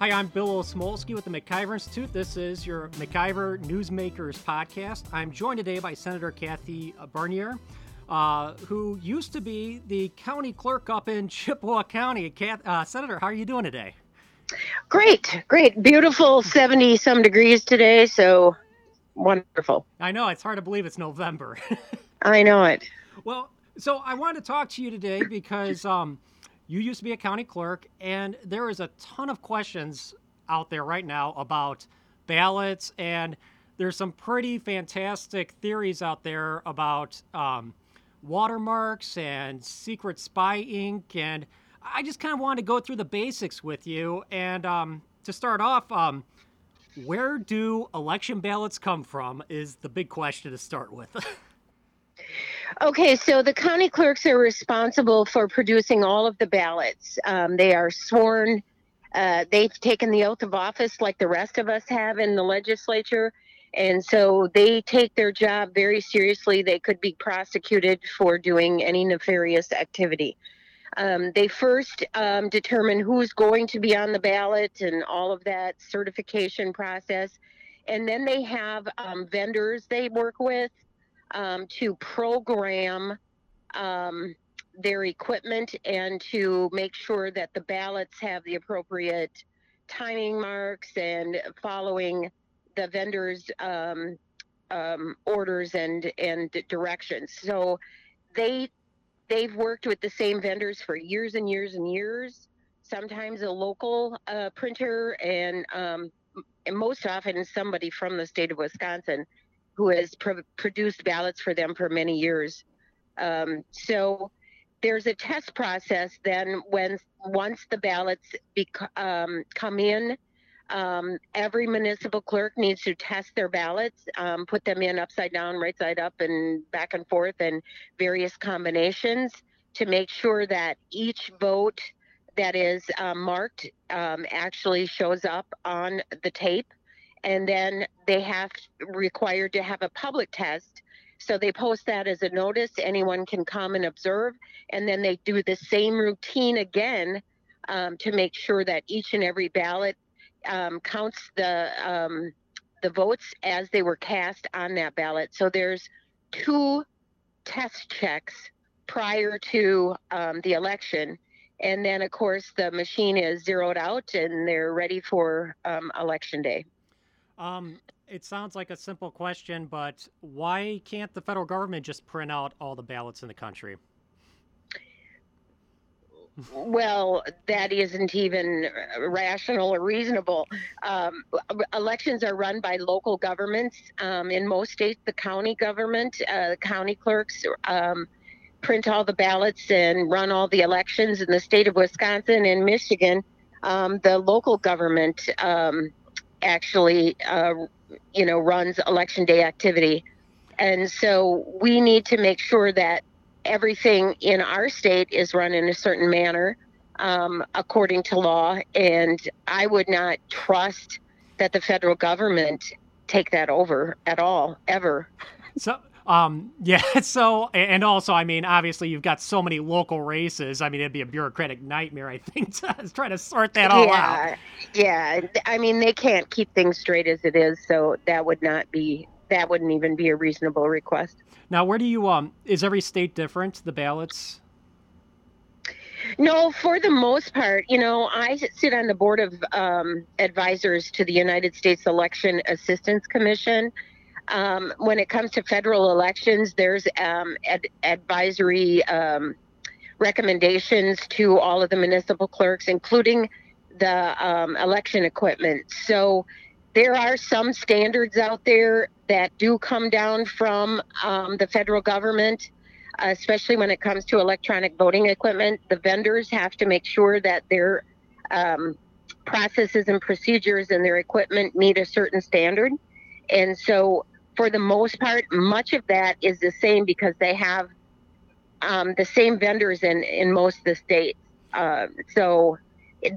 Hi, I'm Bill Osmulski with the MacIver Institute. This is your MacIver Newsmakers podcast. I'm joined today by Senator Kathy Bernier, uh, who used to be the county clerk up in Chippewa County. Kath, uh, Senator, how are you doing today? Great, great. Beautiful 70 some degrees today, so wonderful. I know, it's hard to believe it's November. I know it. Well, so I wanted to talk to you today because um, you used to be a county clerk, and there is a ton of questions out there right now about ballots, and there's some pretty fantastic theories out there about um, watermarks and secret spy ink, and I just kind of wanted to go through the basics with you. And um, to start off, um, where do election ballots come from? Is the big question to start with. Okay, so the county clerks are responsible for producing all of the ballots. Um, they are sworn, uh, they've taken the oath of office like the rest of us have in the legislature. And so they take their job very seriously. They could be prosecuted for doing any nefarious activity. Um, they first um, determine who's going to be on the ballot and all of that certification process. And then they have um, vendors they work with um, to program um, their equipment and to make sure that the ballots have the appropriate timing marks and following the vendors' um, um, orders and and directions. So they they've worked with the same vendors for years and years and years. Sometimes a local uh, printer and um, and most often somebody from the state of Wisconsin who has pro- produced ballots for them for many years. Um, so there's a test process then when once the ballots bec- um, come in. Um, every municipal clerk needs to test their ballots, um, put them in upside down, right side up, and back and forth, and various combinations to make sure that each vote that is uh, marked um, actually shows up on the tape and then they have required to have a public test. So they post that as a notice. Anyone can come and observe, and then they do the same routine again um, to make sure that each and every ballot um, counts the um, the votes as they were cast on that ballot. So there's two test checks prior to um, the election. And then, of course, the machine is zeroed out and they're ready for um, election day. Um, it sounds like a simple question, but why can't the federal government just print out all the ballots in the country? Well, that isn't even rational or reasonable. Um, elections are run by local governments. Um, in most states, the county government, uh, the county clerks um, print all the ballots and run all the elections. In the state of Wisconsin and Michigan, um, the local government um, actually, uh, you know, runs election day activity. And so we need to make sure that everything in our state is run in a certain manner um, according to law. And I would not trust that the federal government take that over at all, ever. So, um, yeah. So, and also, I mean, obviously, you've got so many local races. I mean, it'd be a bureaucratic nightmare, I think, to try to sort that all yeah, out. Yeah. I mean, they can't keep things straight as it is. So that would not be, that wouldn't even be a reasonable request. Now, where do you, um, is every state different, the ballots? No, for the most part, you know, I sit on the board of um, advisors to the United States Election Assistance Commission um, when it comes to federal elections, there's um, ad- advisory um, recommendations to all of the municipal clerks, including the um, election equipment. So there are some standards out there that do come down from um, the federal government, especially when it comes to electronic voting equipment. The vendors have to make sure that their um, processes and procedures and their equipment meet a certain standard. And so for the most part, much of that is the same because they have um, the same vendors in, in most of the states. Uh, so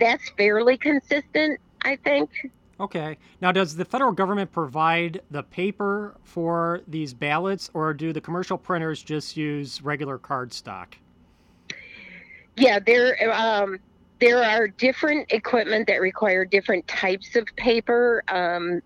that's fairly consistent, I think. Okay. Now, does the federal government provide the paper for these ballots, or do the commercial printers just use regular card stock? Yeah, they're um, there are different equipment that require different types of paper. Um,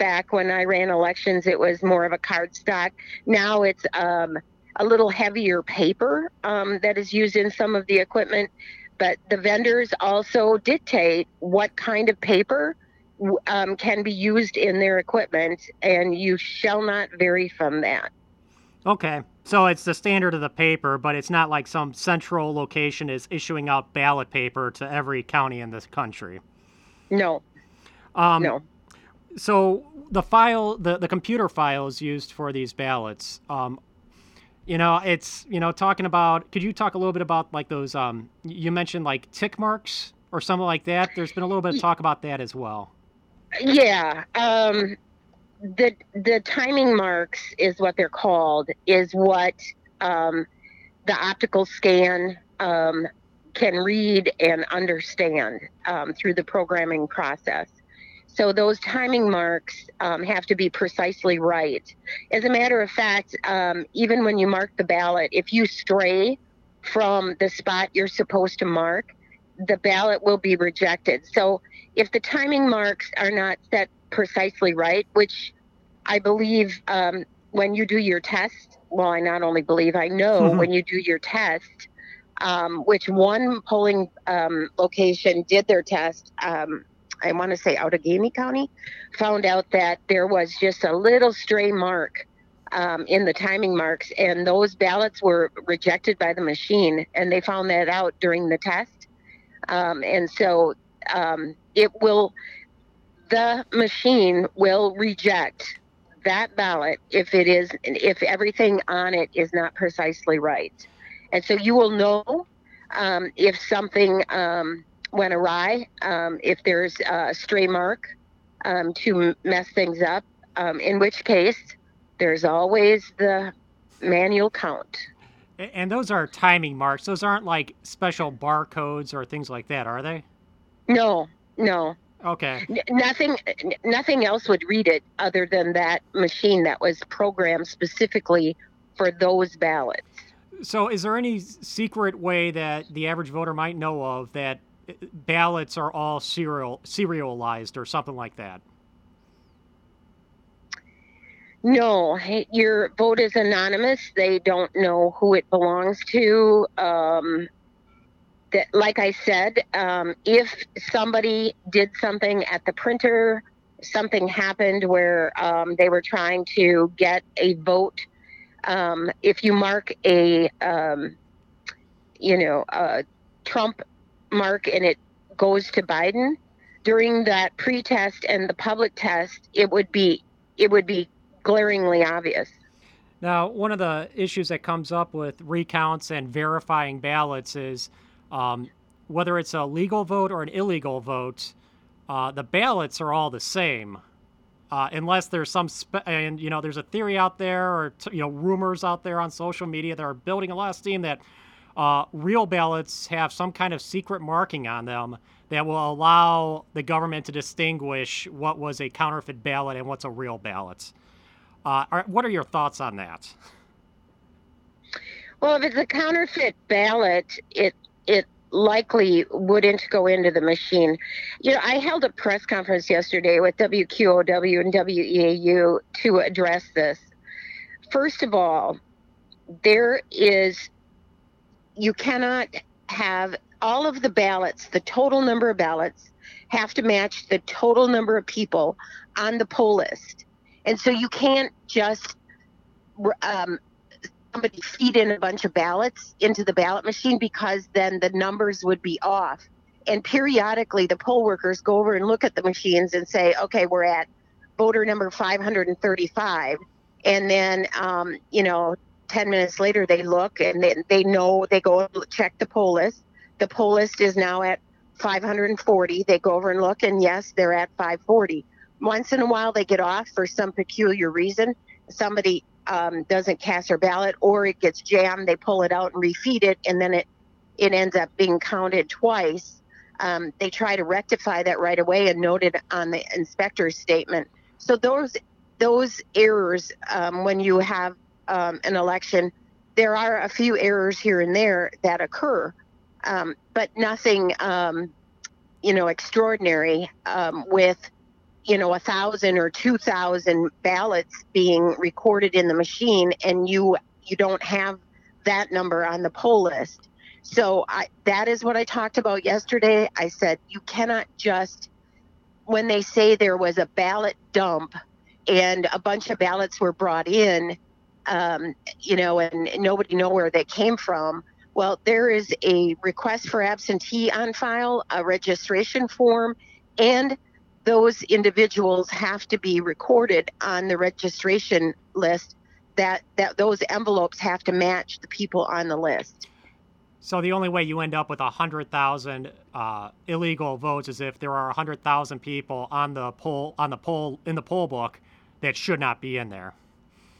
back when I ran elections, it was more of a cardstock. Now it's um, a little heavier paper um, that is used in some of the equipment. But the vendors also dictate what kind of paper um, can be used in their equipment, and you shall not vary from that. Okay. So it's the standard of the paper, but it's not like some central location is issuing out ballot paper to every county in this country. No. Um, no. So the file, the, the computer files used for these ballots, um, you know, it's, you know, talking about, could you talk a little bit about like those, um, you mentioned like tick marks or something like that. There's been a little bit of talk about that as well. Yeah. Um, the the timing marks is what they're called is what um, the optical scan um, can read and understand um, through the programming process. So those timing marks um, have to be precisely right. As a matter of fact, um, even when you mark the ballot, if you stray from the spot you're supposed to mark, the ballot will be rejected. So if the timing marks are not set precisely right, which I believe um, when you do your test, well, I not only believe, I know mm-hmm. when you do your test, um, which one polling um, location did their test, um, I want to say Outagamie County, found out that there was just a little stray mark um, in the timing marks, and those ballots were rejected by the machine, and they found that out during the test. Um, and so um, it will, the machine will reject that ballot if it is, if everything on it is not precisely right. And so you will know um, if something um, went awry, um, if there's a stray mark um, to mess things up, um, in which case there's always the manual count. And those are timing marks. Those aren't like special barcodes or things like that, are they? No, no. Okay. N- nothing, nothing else would read it other than that machine that was programmed specifically for those ballots. So, is there any secret way that the average voter might know of that ballots are all serial serialized or something like that? No, your vote is anonymous. They don't know who it belongs to. Um, that, like I said, um, if somebody did something at the printer, something happened where um, they were trying to get a vote. Um, if you mark a, um, you know, a Trump mark and it goes to Biden during that pre-test and the public test, it would be it would be glaringly obvious. Now, one of the issues that comes up with recounts and verifying ballots is um, whether it's a legal vote or an illegal vote, uh, the ballots are all the same. Uh, unless there's some, spe- and you know, there's a theory out there, or t- you know, rumors out there on social media that are building a lot of steam that uh, real ballots have some kind of secret marking on them that will allow the government to distinguish what was a counterfeit ballot and what's a real ballot. Uh, what are your thoughts on that? Well, if it's a counterfeit ballot, it it likely wouldn't go into the machine. You know, I held a press conference yesterday with WQOW and WEAU to address this. First of all, there is, you cannot have all of the ballots, the total number of ballots, have to match the total number of people on the poll list. And so you can't just um, somebody feed in a bunch of ballots into the ballot machine because then the numbers would be off. And periodically, the poll workers go over and look at the machines and say, okay, we're at voter number 535. And then, um, you know, 10 minutes later, they look and they, they know, they go check the poll list. The poll list is now at 540. They go over and look, and yes, they're at 540. Once in a while, they get off for some peculiar reason. Somebody um, doesn't cast their ballot or it gets jammed, they pull it out and refeed it, and then it it ends up being counted twice. Um, they try to rectify that right away and note it on the inspector's statement. So those those errors um, when you have um, an election, there are a few errors here and there that occur. um, but nothing, um, you know, extraordinary um, with, you know, a thousand or two thousand ballots being recorded in the machine, and you you don't have that number on the poll list. So I, that is what I talked about yesterday. I said you cannot just when they say there was a ballot dump and a bunch of ballots were brought in, um, you know, and nobody know where they came from. Well, there is a request for absentee on file, a registration form, and those individuals have to be recorded on the registration list. That that those envelopes have to match the people on the list. So the only way you end up with a hundred thousand uh, illegal votes is if there are a hundred thousand people on the poll on the poll in the poll book that should not be in there.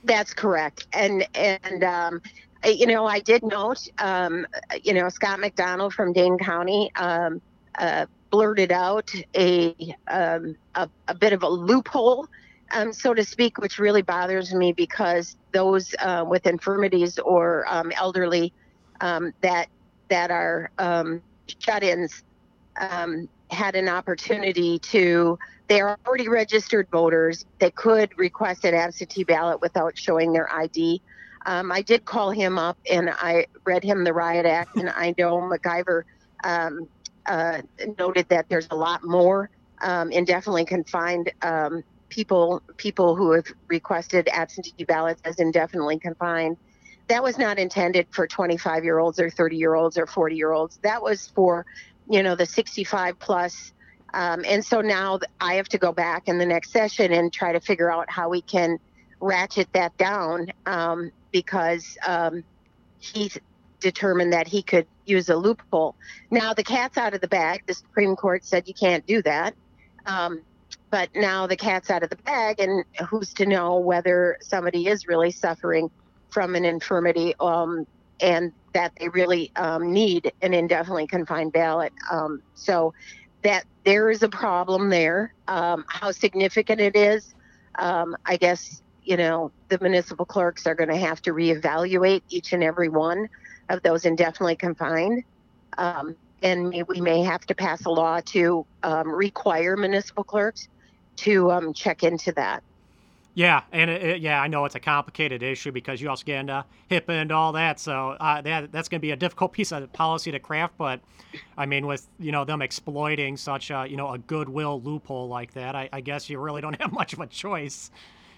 That's correct, and and um, you know I did note, um, you know Scott McDonell from Dane County um, uh, blurted out a, um, a a bit of a loophole. Um, so to speak, which really bothers me because those uh, with infirmities or um, elderly that that are shut-ins had an opportunity to. They are already registered voters. They could request an absentee ballot without showing their ID. Um, I did call him up and I read him the riot act, and I know MacIver um, uh, noted that there's a lot more um, indefinitely confined people people who have requested absentee ballots as indefinitely confined that was not intended for 25 year olds or 30 year olds or 40 year olds. That was for, you know, the 65 plus. Um, and so now I have to go back in the next session and try to figure out how we can ratchet that down um, because um, he determined that he could use a loophole. Now the cat's out of the bag. The Supreme Court said you can't do that. Um, but now the cat's out of the bag, and who's to know whether somebody is really suffering from an infirmity um, and that they really um, need an indefinitely confined ballot. Um, so that there is a problem there. Um, how significant it is, um, I guess, you know, the municipal clerks are going to have to reevaluate each and every one of those indefinitely confined. Um, and we may have to pass a law to require municipal clerks to check into that. Yeah, and it, it, yeah, I know it's a complicated issue because you also get into HIPAA and all that. So uh, that that's going to be a difficult piece of policy to craft. But I mean, with you know them exploiting such a you know a goodwill loophole like that, I, I guess you really don't have much of a choice.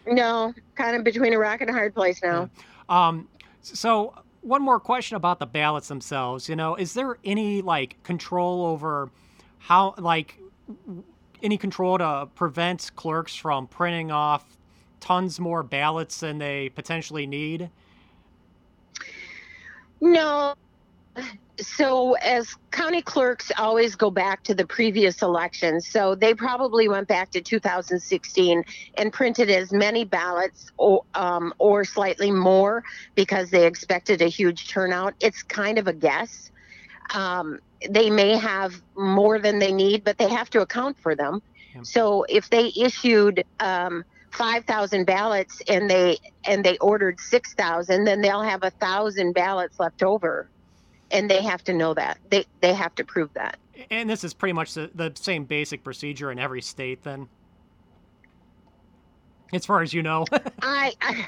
No, kind of between a rock and a hard place now. Yeah. Um, so one more question about the ballots themselves. You know, is there any like control over how like any control to prevent clerks from printing off tons more ballots than they potentially need? No. So, as county clerks always go back to the previous elections, so they probably went back to 2016 and printed as many ballots or, um, or slightly more because they expected a huge turnout. It's kind of a guess. Um, they may have more than they need, but they have to account for them. So, if they issued um, 5,000 ballots and they and they ordered 6,000, then they'll have a thousand ballots left over, and they have to know that they they have to prove that. And this is pretty much the, the same basic procedure in every state, then. As far as you know, I, I,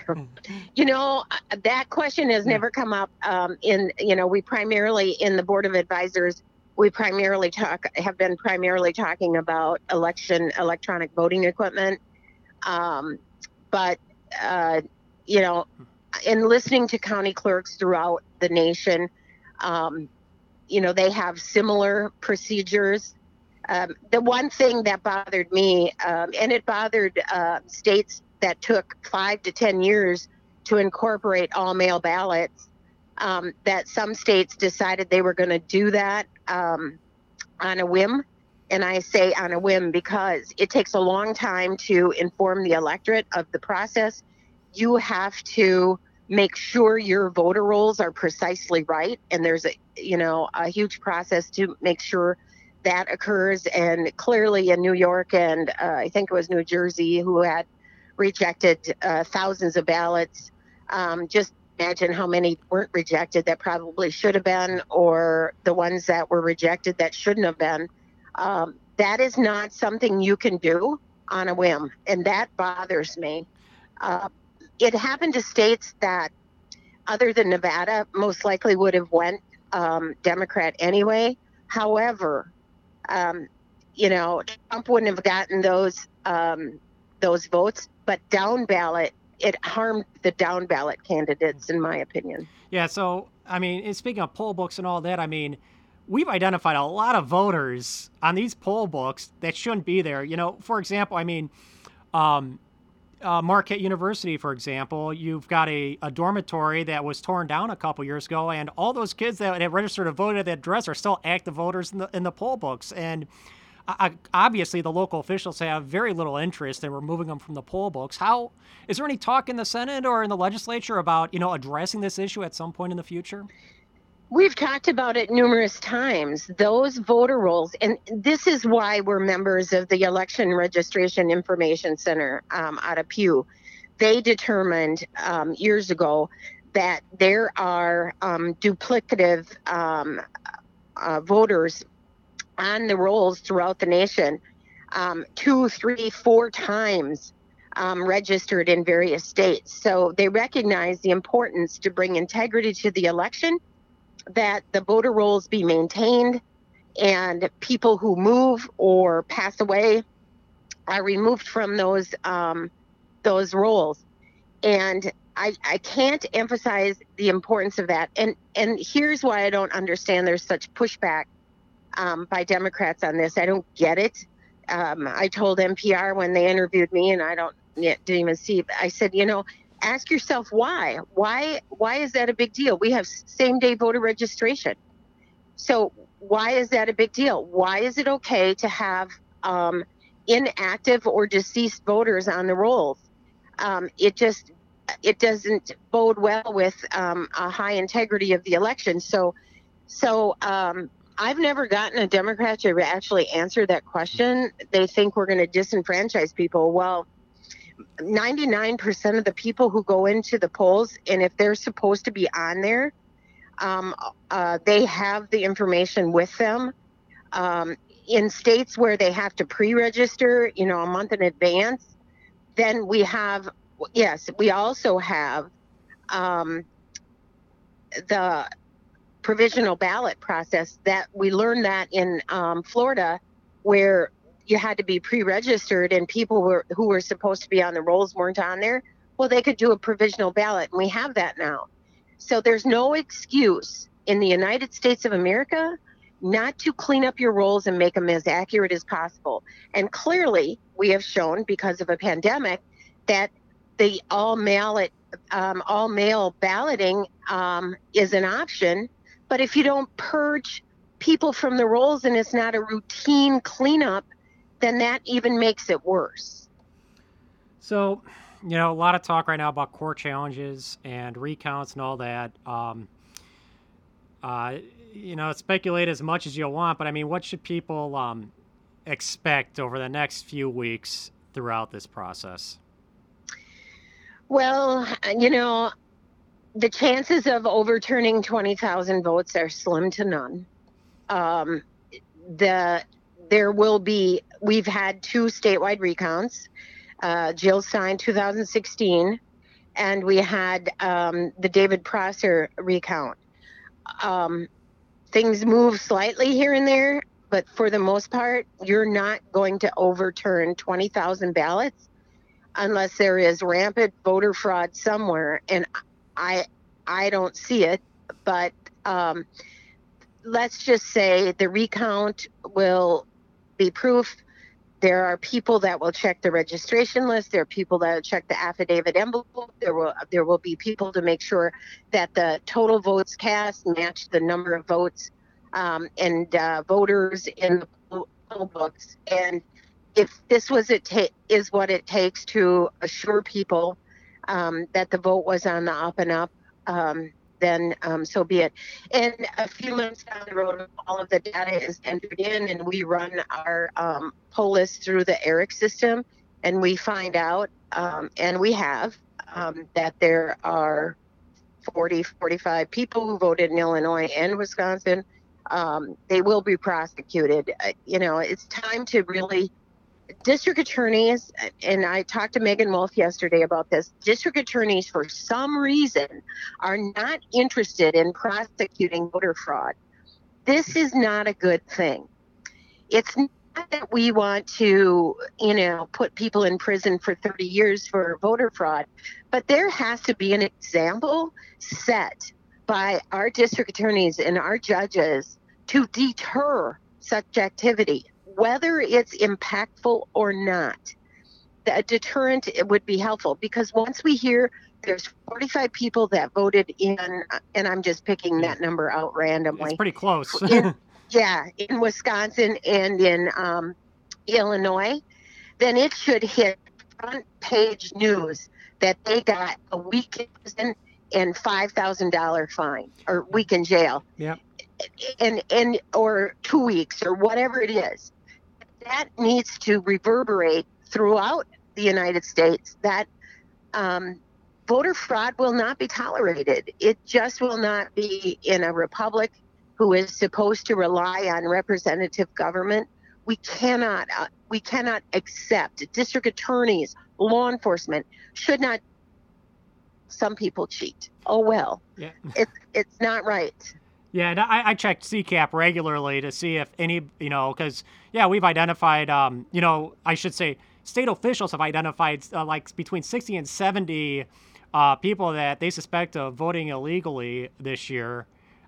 you know, that question has never come up. Um, in you know, we primarily in the board of advisors, we primarily talk have been primarily talking about election electronic voting equipment um, but, uh, you know, in listening to county clerks throughout the nation, um, you know, they have similar procedures. Um, the one thing that bothered me, um, and it bothered uh, states that took five to 10 years to incorporate all mail ballots, um, that some states decided they were going to do that um, on a whim and I say on a whim because it takes a long time to inform the electorate of the process. You have to make sure your voter rolls are precisely right, and there's a you know a huge process to make sure that occurs. And clearly, in New York and uh, I think it was New Jersey, who had rejected uh, thousands of ballots, um, just imagine how many weren't rejected that probably should have been, or the ones that were rejected that shouldn't have been. Um, that is not something you can do on a whim, and that bothers me. Uh, it happened to states that, other than Nevada, most likely would have went um, Democrat anyway. However, um, you know, Trump wouldn't have gotten those um, those votes, but down ballot it harmed the down ballot candidates, in my opinion. Yeah. So, I mean, speaking of poll books and all that, I mean, we've identified a lot of voters on these poll books that shouldn't be there. You know, for example, I mean, um, uh, Marquette University, for example, you've got a, a dormitory that was torn down a couple years ago, and all those kids that had registered to vote at that address are still active voters in the in the poll books. And uh, obviously, the local officials have very little interest in removing them from the poll books. How is there any talk in the Senate or in the legislature about you know addressing this issue at some point in the future? We've talked about it numerous times. Those voter rolls, and this is why we're members of the Election Registration Information Center um, out of Pew. They determined um, years ago that there are um, duplicative um, uh, voters on the rolls throughout the nation, um, two, three, four times um, registered in various states. So they recognize the importance to bring integrity to the election that the voter rolls be maintained and people who move or pass away are removed from those um, those rolls. And I, I can't emphasize the importance of that. And and here's why I don't understand there's such pushback um, by Democrats on this. I don't get it. Um, I told NPR when they interviewed me, and I don't didn't even see. I said, you know, ask yourself why. Why why is that a big deal? We have same day voter registration. So why is that a big deal? Why is it okay to have um, inactive or deceased voters on the rolls? Um, it just it doesn't bode well with um, a high integrity of the election. So so um, I've never gotten a Democrat to actually answer that question. They think we're going to disenfranchise people. Well, 99% of the people who go into the polls, and if they're supposed to be on there, um, uh, they have the information with them. Um, in states where they have to pre-register, you know, a month in advance, then we have, yes, we also have um, the provisional ballot process. That we learned that in um, Florida, where you had to be pre-registered and people were who were supposed to be on the rolls weren't on there well they could do a provisional ballot and we have that now. So there's no excuse in the united states of america not to clean up your rolls and make them as accurate as possible. And clearly we have shown because of a pandemic that the all mail um, all mail balloting um, is an option. But if you don't purge people from the rolls and it's not a routine cleanup then that even makes it worse. So, you know, a lot of talk right now about core challenges and recounts and all that. Um, uh, you know, speculate as much as you want, but I mean, what should people um, expect over the next few weeks throughout this process? Well, you know, the chances of overturning 20,000 votes are slim to none. Um, the there will be, we've had two statewide recounts. Uh, Jill Stein 2016, and we had um, the David Prosser recount. Um, things move slightly here and there, but for the most part, you're not going to overturn 20,000 ballots unless there is rampant voter fraud somewhere, and I I don't see it. But um, let's just say the recount will be proof. There are people that will check the registration list. There are people that will check the affidavit envelope. There will there will be people to make sure that the total votes cast match the number of votes um, and uh, voters in the poll books. And if this was it ta- is what it takes to assure people um, that the vote was on the up and up, um, then um, so be it. And a few months down the road, all of the data is entered in, and we run our um, poll list through the ERIC system, and we find out, um, and we have, um, that there are 40, 45 people who voted in Illinois and Wisconsin. Um, they will be prosecuted. Uh, you know, it's time to really district attorneys, and I talked to Meagan Wolfe yesterday about this. District attorneys, for some reason, are not interested in prosecuting voter fraud. This is not a good thing. It's not that we want to, you know, put people in prison for 30 years for voter fraud, but there has to be an example set by our district attorneys and our judges to deter such activity whether it's impactful or not, a deterrent would be helpful because once we hear there's 45 people that voted in, and I'm just picking that number out randomly. It's pretty close. in, yeah, in Wisconsin and in um, Illinois, then it should hit front page news that they got a week in prison and five thousand dollar fine or week in jail. Yeah. And and or two weeks or whatever it is that needs to reverberate throughout the United States that um, voter fraud will not be tolerated. It just will not be in a republic who is supposed to rely on representative government. We cannot uh, we cannot accept district attorneys, law enforcement should not. Some people cheat. Oh well. Yeah. it's it's not right. Yeah, I, I checked CCAP regularly to see if any, you know, because yeah, we've identified, um, you know, I should say, state officials have identified uh, like between 60 and 70 uh, people that they suspect of voting illegally this year,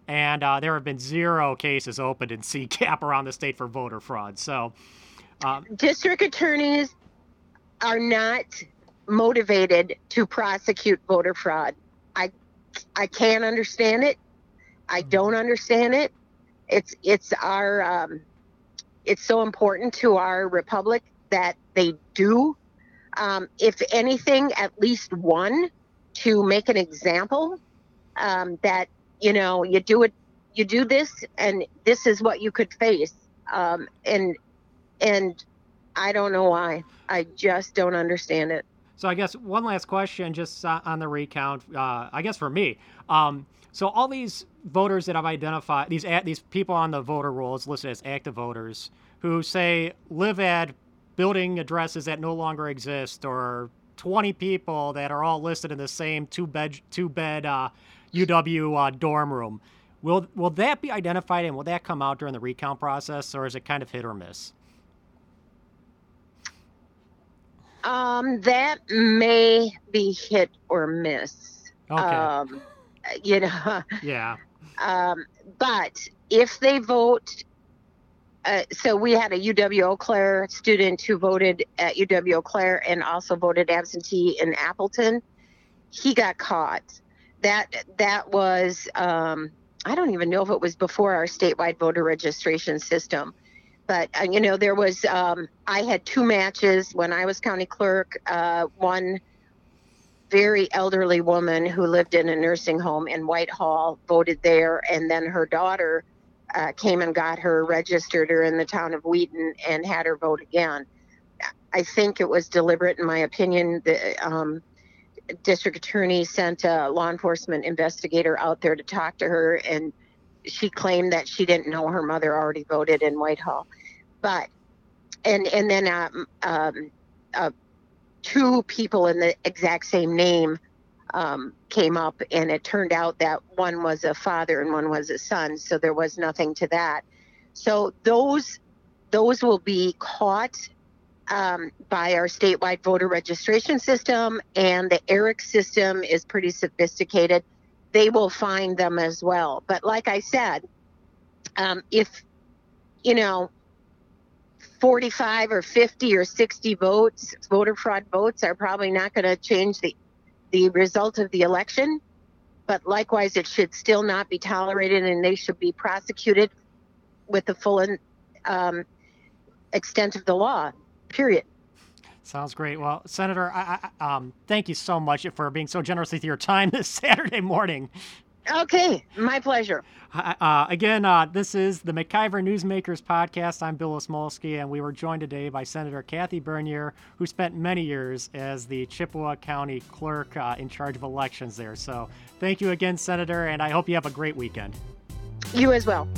and uh, there have been zero cases opened in CCAP around the state for voter fraud. So, um, district attorneys are not motivated to prosecute voter fraud. I I can't understand it. I don't understand it. It's it's our um, it's so important to our republic that they do. Um, if anything, at least one to make an example um, that you know you do it, you do this, and this is what you could face. Um, and and I don't know why. I just don't understand it. So I guess one last question, just uh, on the recount. Uh, I guess for me, um, so all these voters that I've identified, these these people on the voter rolls listed as active voters, who say live at building addresses that no longer exist, or 20 people that are all listed in the same two bed two bed uh, UW uh, dorm room. Will will that be identified and will that come out during the recount process, or is it kind of hit or miss? Um, that may be hit or miss. Okay. Um, you know. Yeah. Um, but if they vote, uh, so we had a UW Eau Claire student who voted at UW Eau Claire and also voted absentee in Appleton. He got caught. That that was um, I don't even know if it was before our statewide voter registration system, but uh, you know there was um, I had two matches when I was county clerk. Uh, one very elderly woman who lived in a nursing home in Whitehall voted there, and then her daughter uh, came and got her, registered her in the town of Wheaton, and had her vote again. I think it was deliberate, in my opinion. The um, district attorney sent a law enforcement investigator out there to talk to her, and she claimed that she didn't know her mother already voted in Whitehall. But and and then um, um, a two people in the exact same name um, came up, and it turned out that one was a father and one was a son. So there was nothing to that. So those those will be caught um, by our statewide voter registration system, and the ERIC system is pretty sophisticated. They will find them as well. But like I said, um, if you know 45 or 50 or 60 votes, voter fraud votes, are probably not going to change the, the result of the election. But likewise, it should still not be tolerated and they should be prosecuted with the full um, extent of the law, period. Sounds great. Well, Senator, I, I, um, thank you so much for being so generous with your time this Saturday morning. Okay, my pleasure. Uh, again, uh, this is the MacIver Newsmakers podcast. I'm Bill Osmulski, and we were joined today by Senator Kathy Bernier, who spent many years as the Chippewa County clerk uh, in charge of elections there. So thank you again, Senator, and I hope you have a great weekend. You as well.